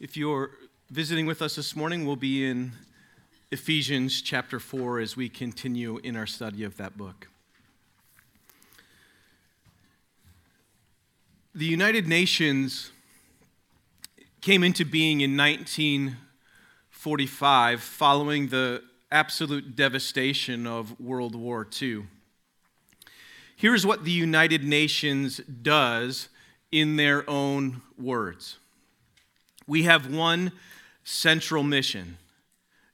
If you're visiting with us this morning, we'll be in Ephesians chapter 4 as we continue in our study of that book. The United Nations came into being in 1945 following the absolute devastation of World War II. Here's what the United Nations does in their own words we have one central mission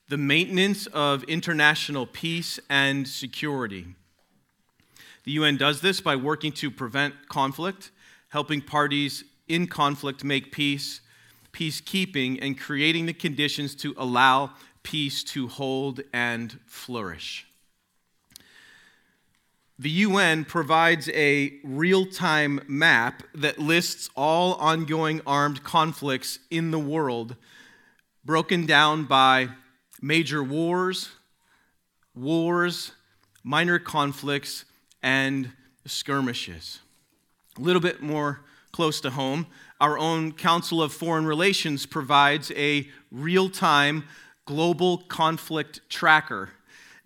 the maintenance of international peace and security. The UN does this by working to prevent conflict, helping parties in conflict make peace, peacekeeping, and creating the conditions to allow peace to hold and flourish. The UN provides a real time map that lists all ongoing armed conflicts in the world, broken down by major wars, wars, minor conflicts, and skirmishes. A little bit more close to home, our own Council of Foreign Relations provides a real time global conflict tracker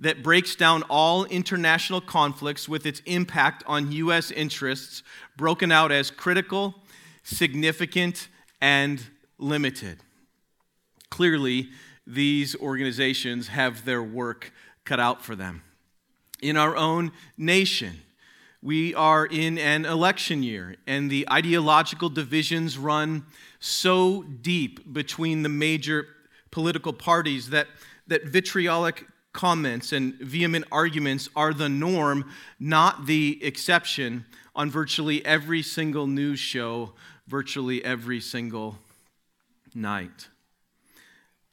that breaks down all international conflicts with its impact on U.S. interests, broken out as critical, significant, and limited. Clearly, these organizations have their work cut out for them. In our own nation, we are in an election year, and the ideological divisions run so deep between the major political parties that, that vitriolic comments and vehement arguments are the norm, not the exception, on virtually every single news show, virtually every single night.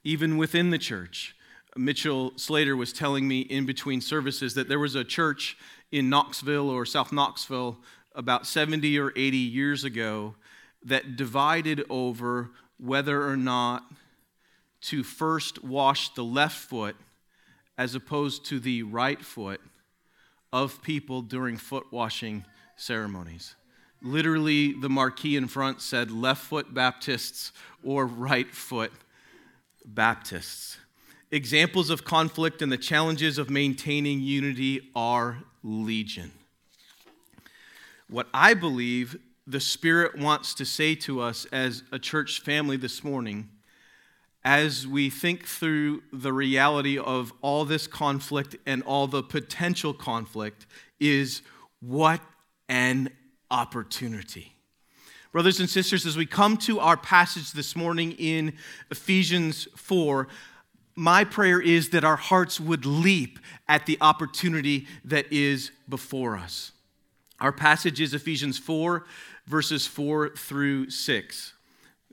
Even within the church, Mitchell Slater was telling me in between services that there was a church in Knoxville or South Knoxville about 70 or 80 years ago that divided over whether or not to first wash the left foot as opposed to the right foot of people during foot washing ceremonies. Literally, the marquee in front said left foot Baptists or right foot Baptists. Examples of conflict and the challenges of maintaining unity are legion. What I believe the Spirit wants to say to us as a church family this morning as we think through the reality of all this conflict and all the potential conflict is what an opportunity. Brothers and sisters, as we come to our passage this morning in Ephesians 4, my prayer is that our hearts would leap at the opportunity that is before us. Our passage is Ephesians 4, verses 4 through 6.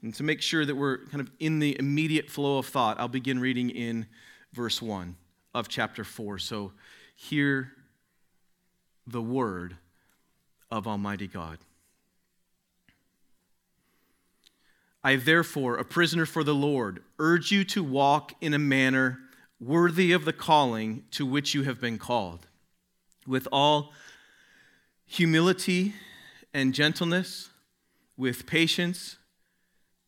And to make sure that we're kind of in the immediate flow of thought, I'll begin reading in verse 1 of chapter 4. So hear the word of Almighty God. I, therefore, a prisoner for the Lord, urge you to walk in a manner worthy of the calling to which you have been called, with all humility and gentleness, with patience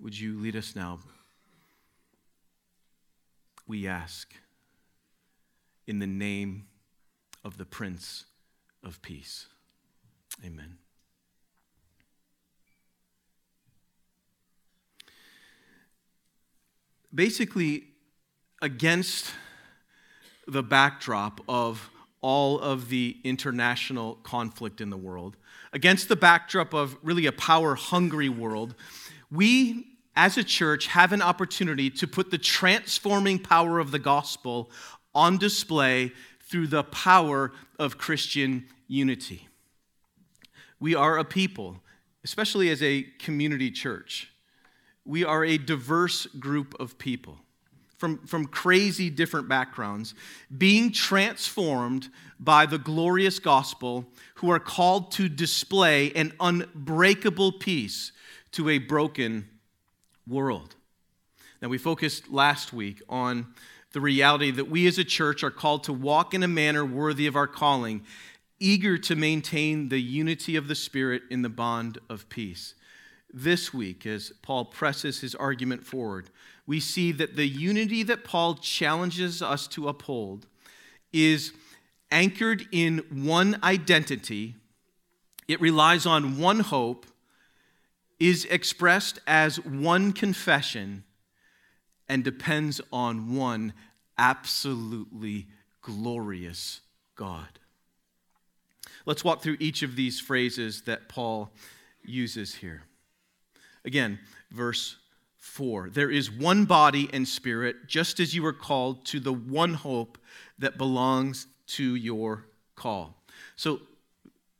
would you lead us now? We ask in the name of the Prince of Peace. Amen. Basically, against the backdrop of all of the international conflict in the world, against the backdrop of really a power hungry world, we as a church have an opportunity to put the transforming power of the gospel on display through the power of Christian unity. We are a people, especially as a community church, we are a diverse group of people from, from crazy different backgrounds, being transformed by the glorious gospel, who are called to display an unbreakable peace to a broken world. Now, we focused last week on the reality that we as a church are called to walk in a manner worthy of our calling, eager to maintain the unity of the Spirit in the bond of peace. This week, as Paul presses his argument forward, we see that the unity that Paul challenges us to uphold is anchored in one identity, it relies on one hope, is expressed as one confession, and depends on one absolutely glorious God. Let's walk through each of these phrases that Paul uses here. Again, verse 4 There is one body and spirit, just as you were called to the one hope that belongs to your call. So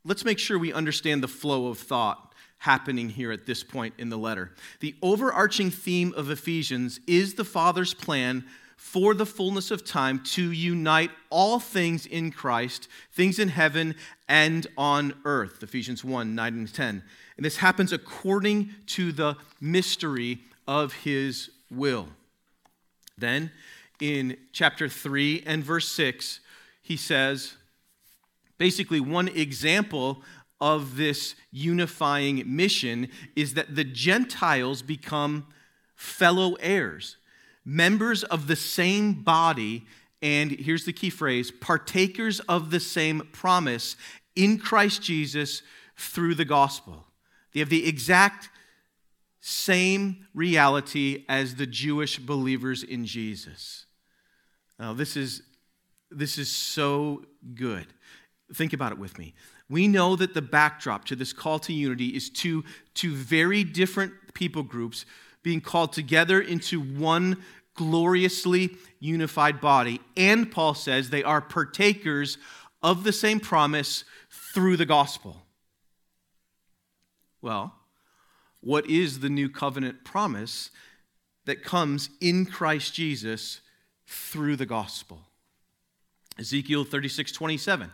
let's make sure we understand the flow of thought happening here at this point in the letter. The overarching theme of Ephesians is the Father's plan for the fullness of time to unite all things in Christ, things in heaven and on earth. Ephesians 1 9 and 10. And this happens according to the mystery of his will. Then in chapter 3 and verse 6, he says basically one example of this unifying mission is that the Gentiles become fellow heirs, members of the same body, and here's the key phrase partakers of the same promise in Christ Jesus through the gospel. They have the exact same reality as the Jewish believers in Jesus. Now, this is, this is so good. Think about it with me. We know that the backdrop to this call to unity is two, two very different people groups being called together into one gloriously unified body. And Paul says they are partakers of the same promise through the gospel. Well, what is the new covenant promise that comes in Christ Jesus through the gospel? Ezekiel 36 27.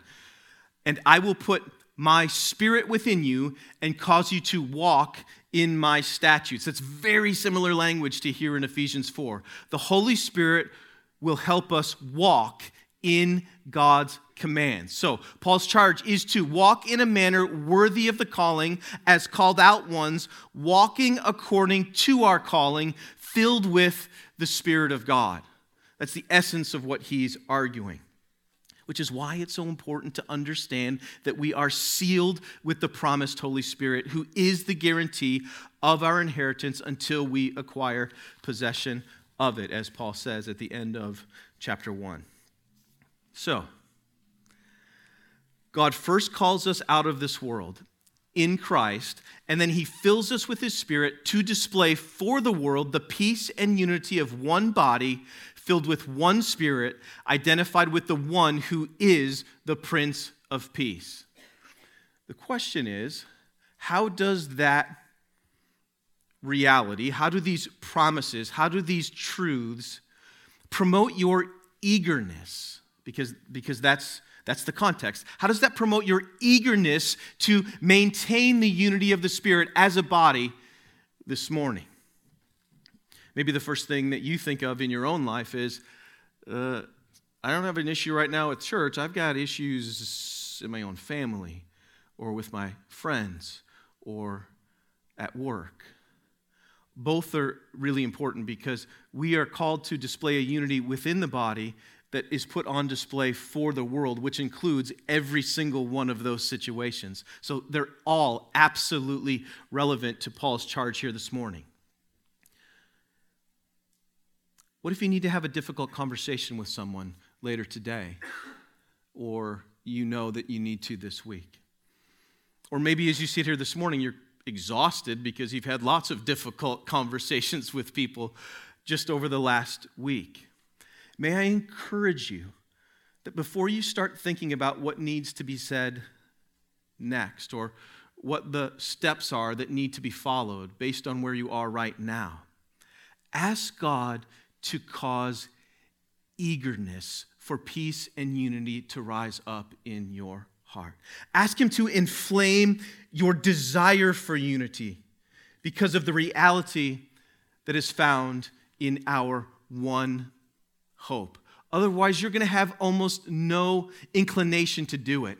And I will put my spirit within you and cause you to walk in my statutes. That's very similar language to here in Ephesians 4. The Holy Spirit will help us walk in God's commands. So, Paul's charge is to walk in a manner worthy of the calling as called out ones, walking according to our calling, filled with the Spirit of God. That's the essence of what he's arguing. Which is why it's so important to understand that we are sealed with the promised Holy Spirit, who is the guarantee of our inheritance until we acquire possession of it, as Paul says at the end of chapter 1. So, God first calls us out of this world in Christ, and then he fills us with his spirit to display for the world the peace and unity of one body filled with one spirit, identified with the one who is the Prince of Peace. The question is how does that reality, how do these promises, how do these truths promote your eagerness? Because, because that's that's the context. How does that promote your eagerness to maintain the unity of the Spirit as a body this morning? Maybe the first thing that you think of in your own life is uh, I don't have an issue right now at church. I've got issues in my own family or with my friends or at work. Both are really important because we are called to display a unity within the body that is put on display for the world, which includes every single one of those situations. So they're all absolutely relevant to Paul's charge here this morning. What if you need to have a difficult conversation with someone later today, or you know that you need to this week? Or maybe as you sit here this morning, you're exhausted because you've had lots of difficult conversations with people just over the last week. May I encourage you that before you start thinking about what needs to be said next or what the steps are that need to be followed based on where you are right now. Ask God to cause eagerness for peace and unity to rise up in your heart. Ask Him to inflame your desire for unity because of the reality that is found in our one hope. Otherwise, you're going to have almost no inclination to do it.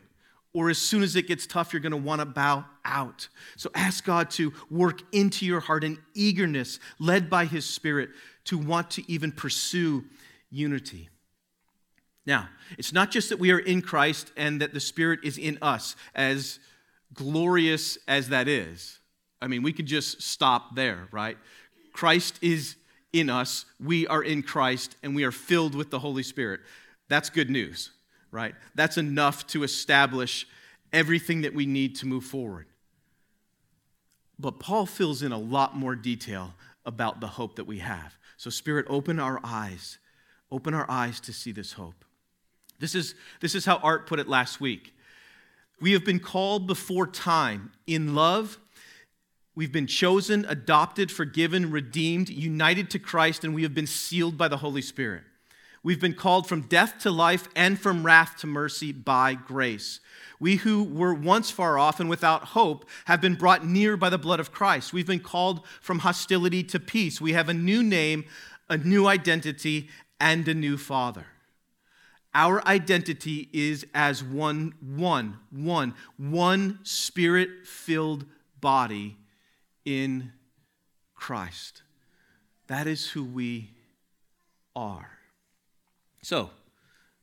Or as soon as it gets tough, you're going to want to bow out. So ask God to work into your heart an eagerness led by His Spirit to want to even pursue unity. Now, it's not just that we are in Christ and that the Spirit is in us, as glorious as that is. I mean, we could just stop there, right? Christ is in us, we are in Christ, and we are filled with the Holy Spirit. That's good news, right? That's enough to establish everything that we need to move forward. But Paul fills in a lot more detail about the hope that we have. So, Spirit, open our eyes, open our eyes to see this hope. This is, this is how Art put it last week. We have been called before time in love We've been chosen, adopted, forgiven, redeemed, united to Christ, and we have been sealed by the Holy Spirit. We've been called from death to life and from wrath to mercy by grace. We who were once far off and without hope have been brought near by the blood of Christ. We've been called from hostility to peace. We have a new name, a new identity, and a new Father. Our identity is as one, one, one, one spirit filled body in Christ. That is who we are. So,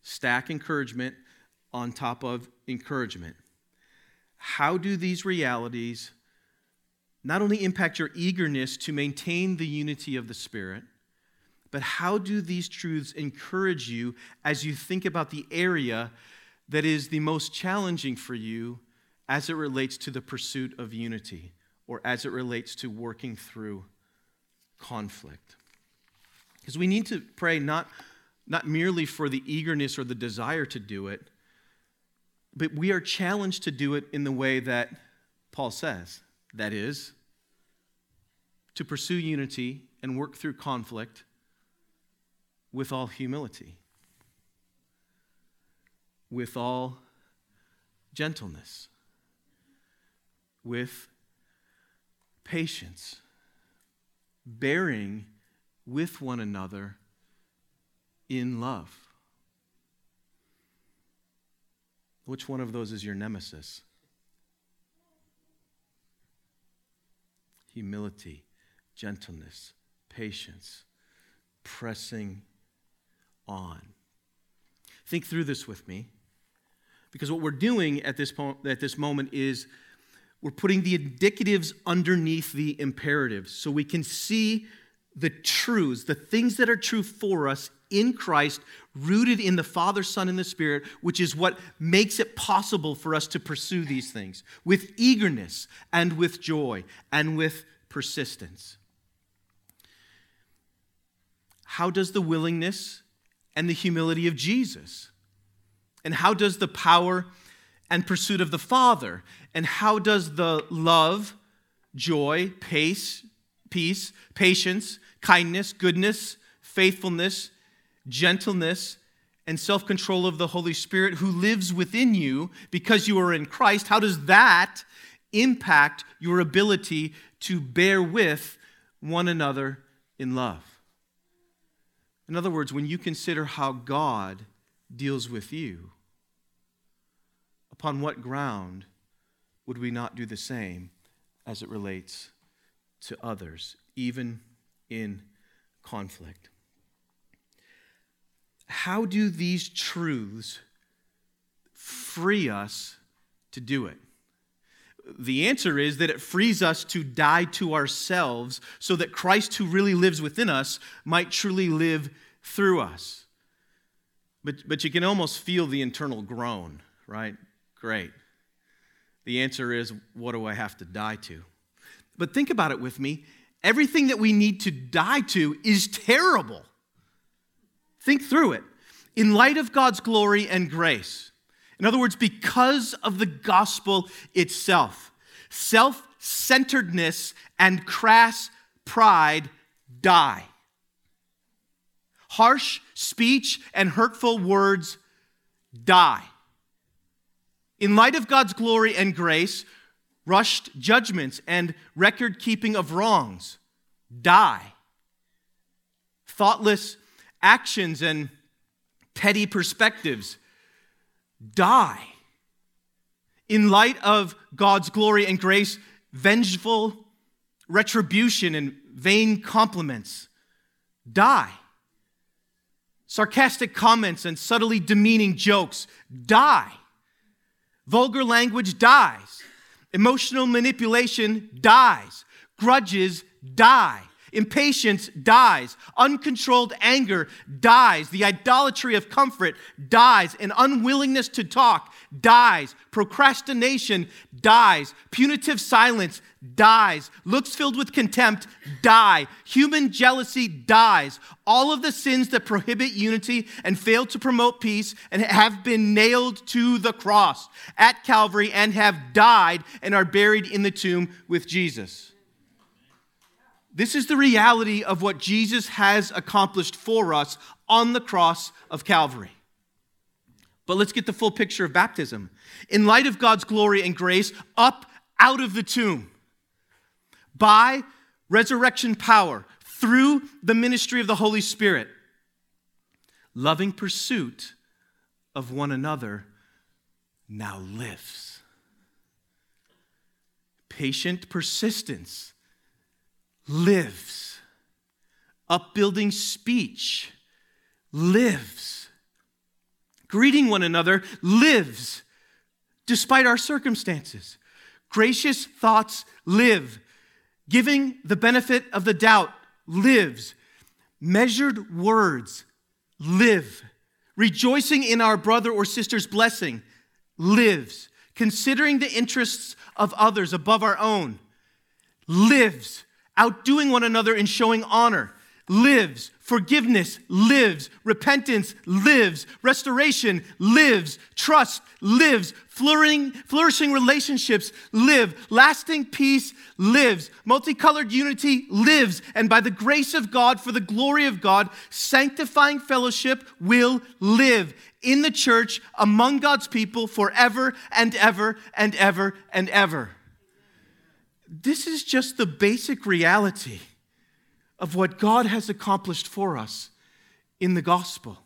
stack encouragement on top of encouragement. How do these realities not only impact your eagerness to maintain the unity of the Spirit, but how do these truths encourage you as you think about the area that is the most challenging for you as it relates to the pursuit of unity? or as it relates to working through conflict. Because we need to pray not, not merely for the eagerness or the desire to do it, but we are challenged to do it in the way that Paul says. That is, to pursue unity and work through conflict with all humility, with all gentleness, with patience, bearing with one another in love. Which one of those is your nemesis? Humility, gentleness, patience, pressing on. Think through this with me. Because what we're doing at this, po- at this moment is we're putting the indicatives underneath the imperatives so we can see the truths, the things that are true for us in Christ, rooted in the Father, Son, and the Spirit, which is what makes it possible for us to pursue these things with eagerness and with joy and with persistence. How does the willingness and the humility of Jesus, and how does the power and pursuit of the Father. And how does the love, joy, pace, peace, patience, kindness, goodness, faithfulness, gentleness, and self control of the Holy Spirit who lives within you because you are in Christ, how does that impact your ability to bear with one another in love? In other words, when you consider how God deals with you, upon what ground would we not do the same as it relates to others, even in conflict? How do these truths free us to do it? The answer is that it frees us to die to ourselves so that Christ, who really lives within us, might truly live through us. But, but you can almost feel the internal groan, right? Great. The answer is, what do I have to die to? But think about it with me. Everything that we need to die to is terrible. Think through it. In light of God's glory and grace, in other words, because of the gospel itself, self centeredness and crass pride die. Harsh speech and hurtful words die. In light of God's glory and grace, rushed judgments and record keeping of wrongs die. Thoughtless actions and petty perspectives die. In light of God's glory and grace, vengeful retribution and vain compliments die. Sarcastic comments and subtly demeaning jokes die. Vulgar language dies. Emotional manipulation dies. Grudges die. Impatience dies. Uncontrolled anger dies. The idolatry of comfort dies. An unwillingness to talk dies. Procrastination dies. Punitive silence dies. Looks filled with contempt die. Human jealousy dies. All of the sins that prohibit unity and fail to promote peace and have been nailed to the cross at Calvary and have died and are buried in the tomb with Jesus. This is the reality of what Jesus has accomplished for us on the cross of Calvary. But let's get the full picture of baptism. In light of God's glory and grace, up out of the tomb by resurrection power through the ministry of the Holy Spirit, loving pursuit of one another now lives. Patient persistence lives. Upbuilding speech lives. Greeting one another lives despite our circumstances. Gracious thoughts live. Giving the benefit of the doubt lives. Measured words live. Rejoicing in our brother or sister's blessing lives. Considering the interests of others above our own lives outdoing one another in showing honor, lives. Forgiveness lives. Repentance lives. Restoration lives. Trust lives. Flourishing, flourishing relationships live. Lasting peace lives. Multicolored unity lives. And by the grace of God, for the glory of God, sanctifying fellowship will live in the church among God's people forever and ever and ever and ever this is just the basic reality of what God has accomplished for us in the gospel.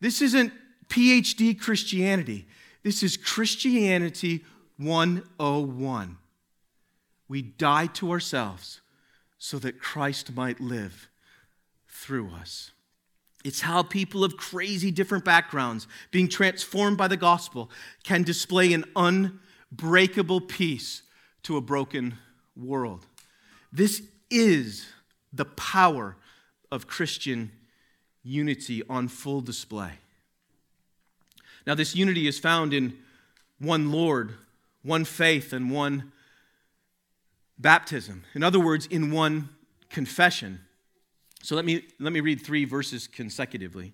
This isn't PhD Christianity. This is Christianity 101. We die to ourselves so that Christ might live through us. It's how people of crazy different backgrounds, being transformed by the gospel, can display an unbreakable peace to a broken world. This is the power of Christian unity on full display. Now, this unity is found in one Lord, one faith, and one baptism. In other words, in one confession. So let me, let me read three verses consecutively.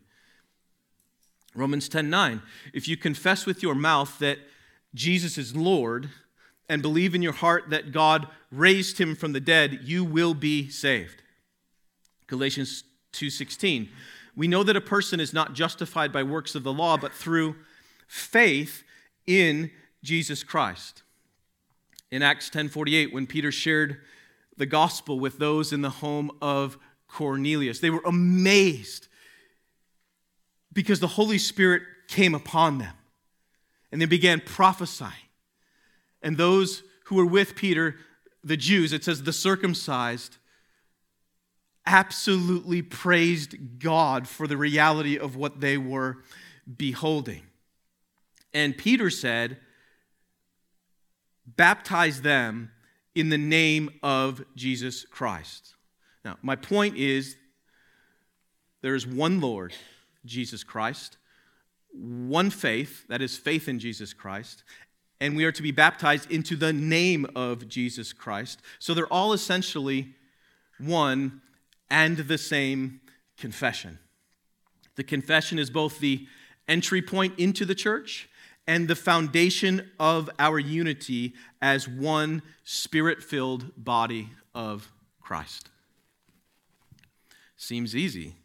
Romans 10 9. If you confess with your mouth that Jesus is Lord and believe in your heart that God raised him from the dead, you will be saved. Galatians 2:16. We know that a person is not justified by works of the law, but through faith in Jesus Christ. In Acts 10:48, when Peter shared the gospel with those in the home of Cornelius, they were amazed because the Holy Spirit came upon them and they began prophesying and those who were with Peter, the Jews, it says the circumcised, absolutely praised God for the reality of what they were beholding. And Peter said, Baptize them in the name of Jesus Christ. Now, my point is there is one Lord, Jesus Christ, one faith, that is faith in Jesus Christ, and we are to be baptized into the name of Jesus Christ. So they're all essentially one and the same confession. The confession is both the entry point into the church and the foundation of our unity as one spirit filled body of Christ. Seems easy,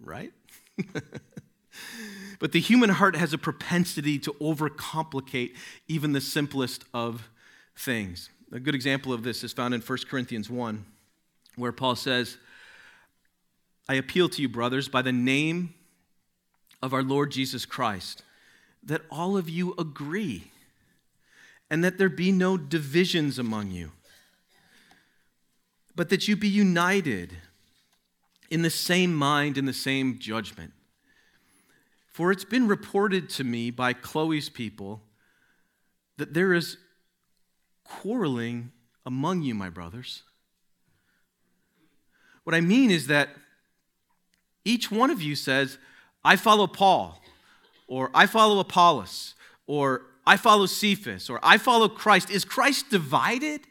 right? but the human heart has a propensity to overcomplicate even the simplest of things. A good example of this is found in 1 Corinthians 1, where Paul says, I appeal to you, brothers, by the name of our Lord Jesus Christ, that all of you agree and that there be no divisions among you, but that you be united in the same mind and the same judgment. For it's been reported to me by Chloe's people that there is quarreling among you, my brothers. What I mean is that each one of you says, I follow Paul, or I follow Apollos, or I follow Cephas, or I follow Christ. Is Christ divided?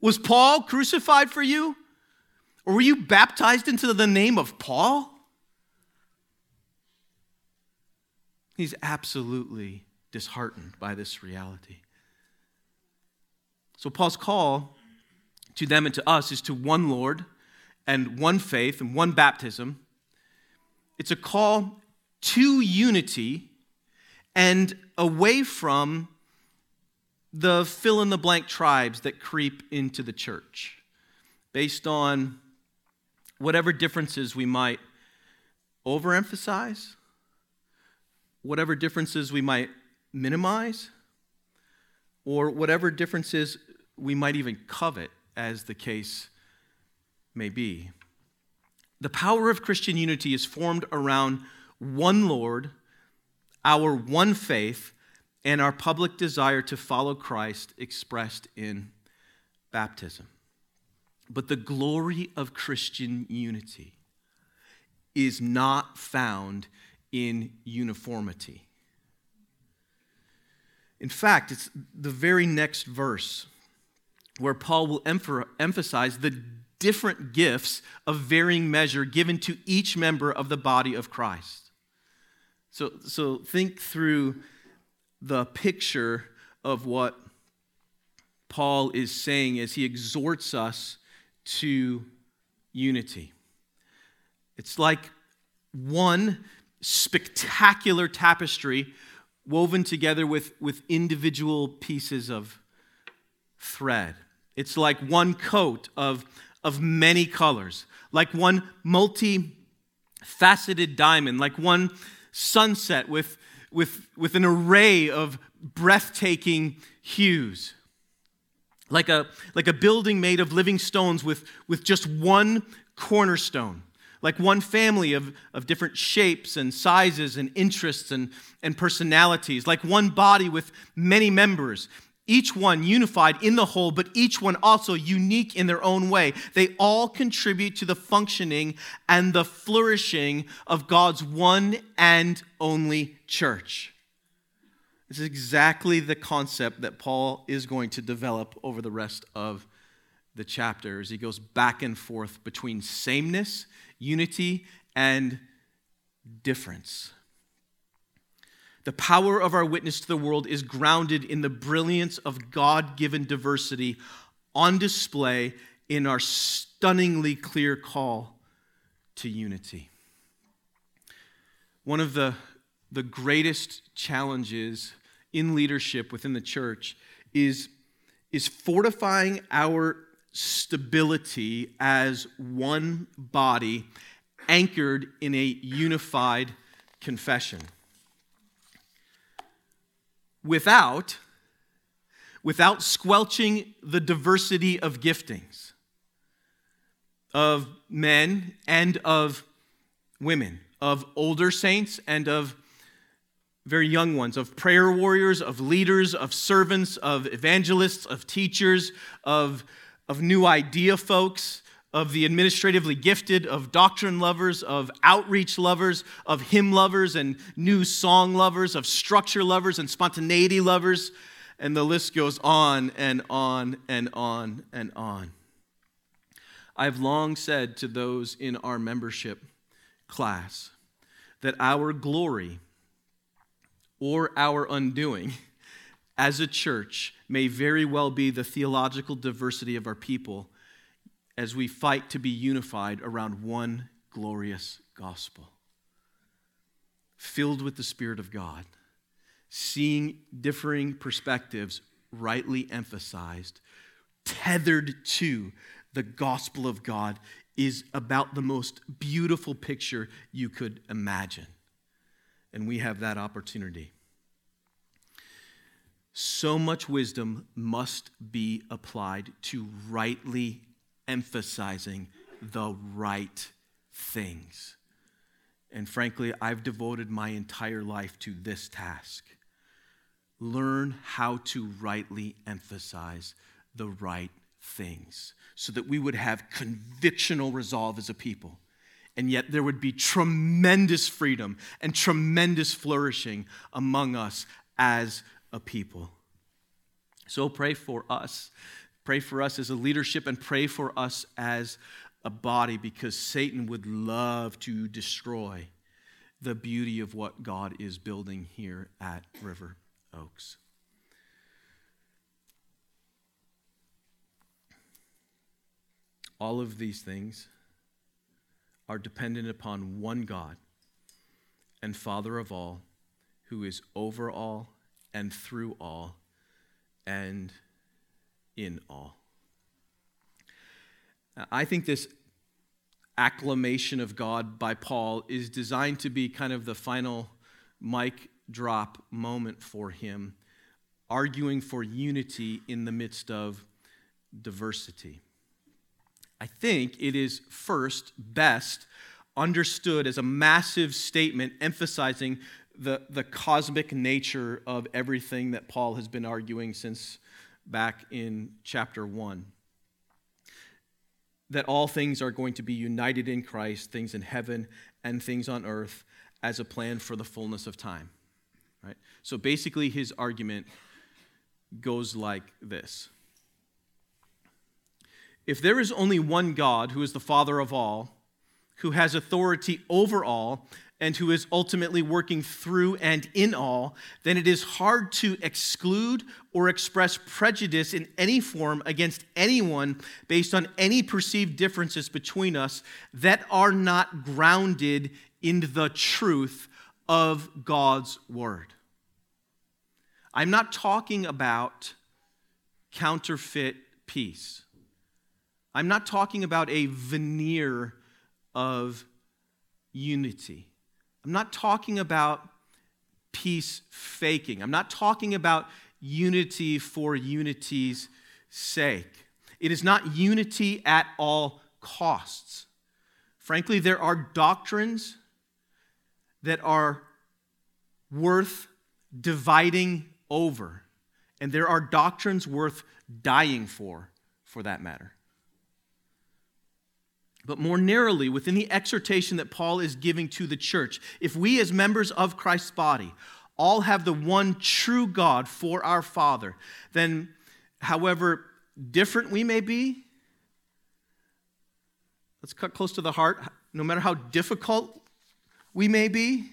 Was Paul crucified for you? Or were you baptized into the name of Paul? He's absolutely disheartened by this reality. So, Paul's call to them and to us is to one Lord and one faith and one baptism. It's a call to unity and away from the fill in the blank tribes that creep into the church based on whatever differences we might overemphasize, whatever differences we might minimize, or whatever differences we might even covet, as the case may be. The power of Christian unity is formed around one Lord, our one faith, and our public desire to follow Christ expressed in baptism. But the glory of Christian unity is not found in uniformity. In fact, it's the very next verse where Paul will emphasize the different gifts of varying measure given to each member of the body of Christ. So, so think through the picture of what Paul is saying as he exhorts us to unity. It's like one spectacular tapestry woven together with, with individual pieces of thread. It's like one coat of, of many colors, like one multi faceted diamond, like one sunset with, with, with an array of breathtaking hues like a, like a building made of living stones with, with just one cornerstone, like one family of, of different shapes and sizes and interests and, and personalities, like one body with many members, each one unified in the whole, but each one also unique in their own way. They all contribute to the functioning and the flourishing of God's one and only church. This is exactly the concept that Paul is going to develop over the rest of the chapter as he goes back and forth between sameness, unity, and difference. The power of our witness to the world is grounded in the brilliance of God given diversity on display in our stunningly clear call to unity. One of the, the greatest challenges in leadership within the church is, is fortifying our stability as one body anchored in a unified confession. Without, without squelching the diversity of giftings of men and of women, of older saints and of very young ones, of prayer warriors, of leaders, of servants, of evangelists, of teachers, of, of new idea folks, of the administratively gifted, of doctrine lovers, of outreach lovers, of hymn lovers and new song lovers, of structure lovers and spontaneity lovers. And the list goes on and on and on and on. I've long said to those in our membership class that our glory or our undoing as a church may very well be the theological diversity of our people as we fight to be unified around one glorious gospel, filled with the Spirit of God, seeing differing perspectives rightly emphasized, tethered to the gospel of God, is about the most beautiful picture you could imagine. And we have that opportunity. So much wisdom must be applied to rightly emphasizing the right things. And frankly, I've devoted my entire life to this task. Learn how to rightly emphasize the right things so that we would have convictional resolve as a people. And yet there would be tremendous freedom and tremendous flourishing among us as a people. So pray for us. Pray for us as a leadership and pray for us as a body because Satan would love to destroy the beauty of what God is building here at River Oaks. All of these things are dependent upon one God and Father of all, who is over all and through all and in all. I think this acclamation of God by Paul is designed to be kind of the final mic drop moment for him, arguing for unity in the midst of diversity. I think it is first best understood as a massive statement emphasizing the, the cosmic nature of everything that Paul has been arguing since back in chapter 1 that all things are going to be united in Christ, things in heaven and things on earth, as a plan for the fullness of time. Right? So basically, his argument goes like this If there is only one God who is the Father of all, who has authority over all, and who is ultimately working through and in all, then it is hard to exclude or express prejudice in any form against anyone based on any perceived differences between us that are not grounded in the truth of God's Word. I'm not talking about counterfeit peace. I'm not talking about a veneer of unity. I'm not talking about peace faking. I'm not talking about unity for unity's sake. It is not unity at all costs. Frankly, there are doctrines that are worth dividing over, and there are doctrines worth dying for, for that matter. But more narrowly, within the exhortation that Paul is giving to the church, if we as members of Christ's body all have the one true God for our Father, then however different we may be, let's cut close to the heart, no matter how difficult we may be,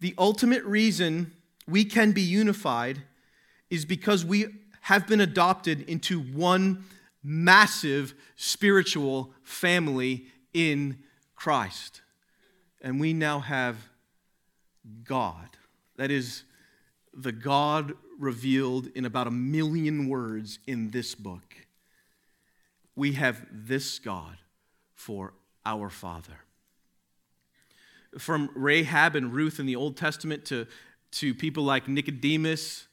the ultimate reason we can be unified is because we have been adopted into one massive spiritual family in Christ. And we now have God. That is the God revealed in about a million words in this book. We have this God for our Father. From Rahab and Ruth in the Old Testament to, to people like Nicodemus,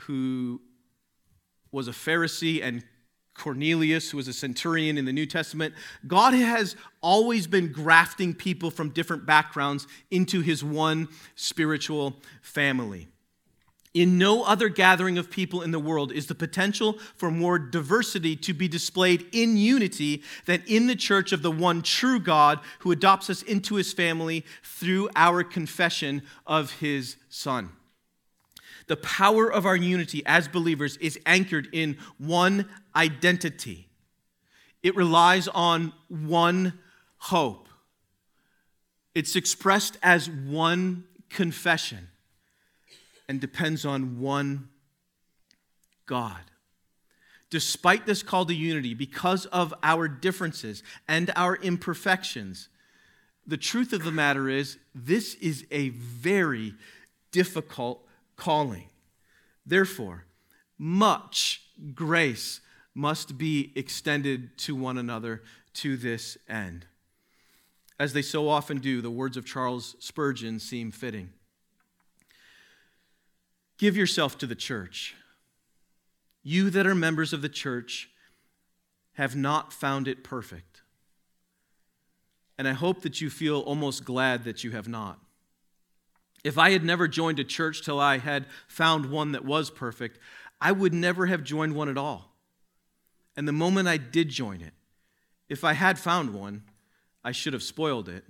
who was a Pharisee and Cornelius, who was a centurion in the New Testament, God has always been grafting people from different backgrounds into his one spiritual family. In no other gathering of people in the world is the potential for more diversity to be displayed in unity than in the church of the one true God who adopts us into his family through our confession of his Son. The power of our unity as believers is anchored in one identity, it relies on one hope. It's expressed as one confession and depends on one God. Despite this call to unity, because of our differences and our imperfections, the truth of the matter is this is a very difficult calling. Therefore, much grace must be extended to one another to this end. As they so often do, the words of Charles Spurgeon seem fitting. Give yourself to the church. You that are members of the church have not found it perfect. And I hope that you feel almost glad that you have not. If I had never joined a church till I had found one that was perfect, I would never have joined one at all. And the moment I did join it, if I had found one, I should have spoiled it,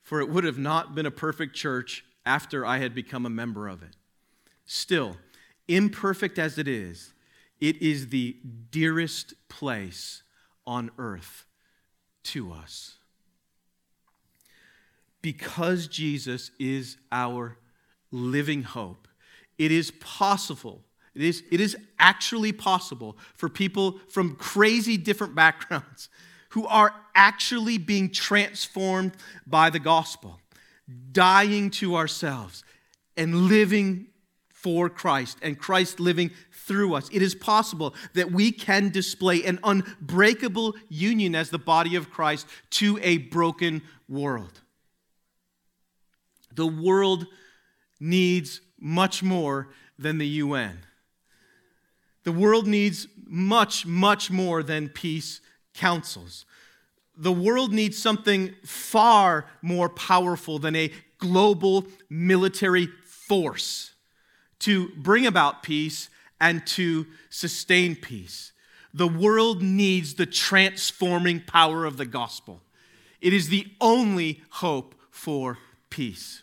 for it would have not been a perfect church after I had become a member of it. Still, imperfect as it is, it is the dearest place on earth to us. Because Jesus is our living hope, it is possible it is, it is actually possible for people from crazy different backgrounds who are actually being transformed by the gospel, dying to ourselves and living for Christ, and Christ living through us. It is possible that we can display an unbreakable union as the body of Christ to a broken world. The world needs much more than the UN. The world needs much, much more than peace councils. The world needs something far more powerful than a global military force to bring about peace and to sustain peace. The world needs the transforming power of the gospel. It is the only hope for peace.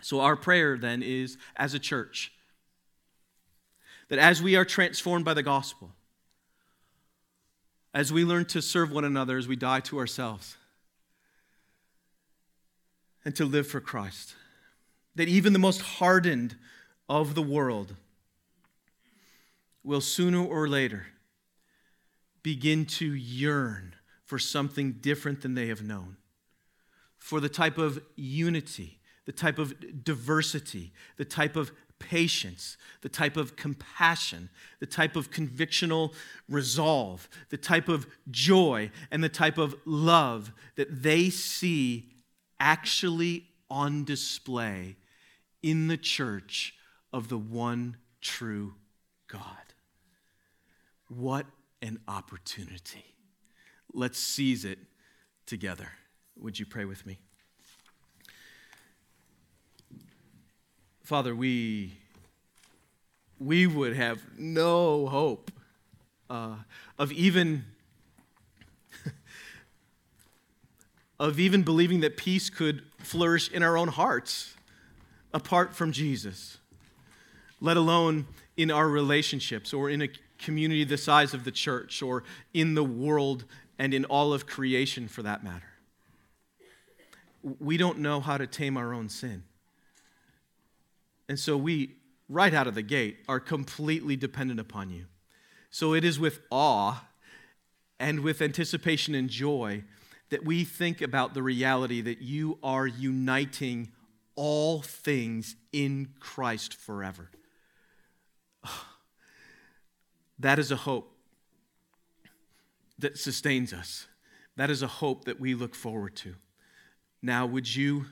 So, our prayer then is as a church that as we are transformed by the gospel, as we learn to serve one another, as we die to ourselves, and to live for Christ, that even the most hardened of the world will sooner or later begin to yearn for something different than they have known, for the type of unity, the type of diversity, the type of patience, the type of compassion, the type of convictional resolve, the type of joy, and the type of love that they see actually on display in the church of the one true God. What an opportunity. Let's seize it together. Would you pray with me? Father, we, we would have no hope uh, of even of even believing that peace could flourish in our own hearts apart from Jesus, let alone in our relationships or in a community the size of the church or in the world and in all of creation for that matter. We don't know how to tame our own sin. And so we, right out of the gate, are completely dependent upon you. So it is with awe and with anticipation and joy that we think about the reality that you are uniting all things in Christ forever. That is a hope that sustains us. That is a hope that we look forward to. Now, would you,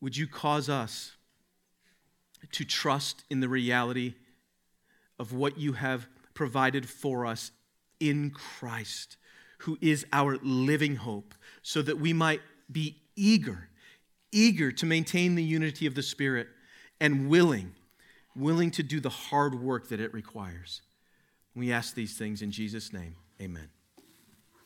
would you cause us to trust in the reality of what you have provided for us in Christ, who is our living hope, so that we might be eager, eager to maintain the unity of the Spirit and willing, willing to do the hard work that it requires. We ask these things in Jesus' name. Amen.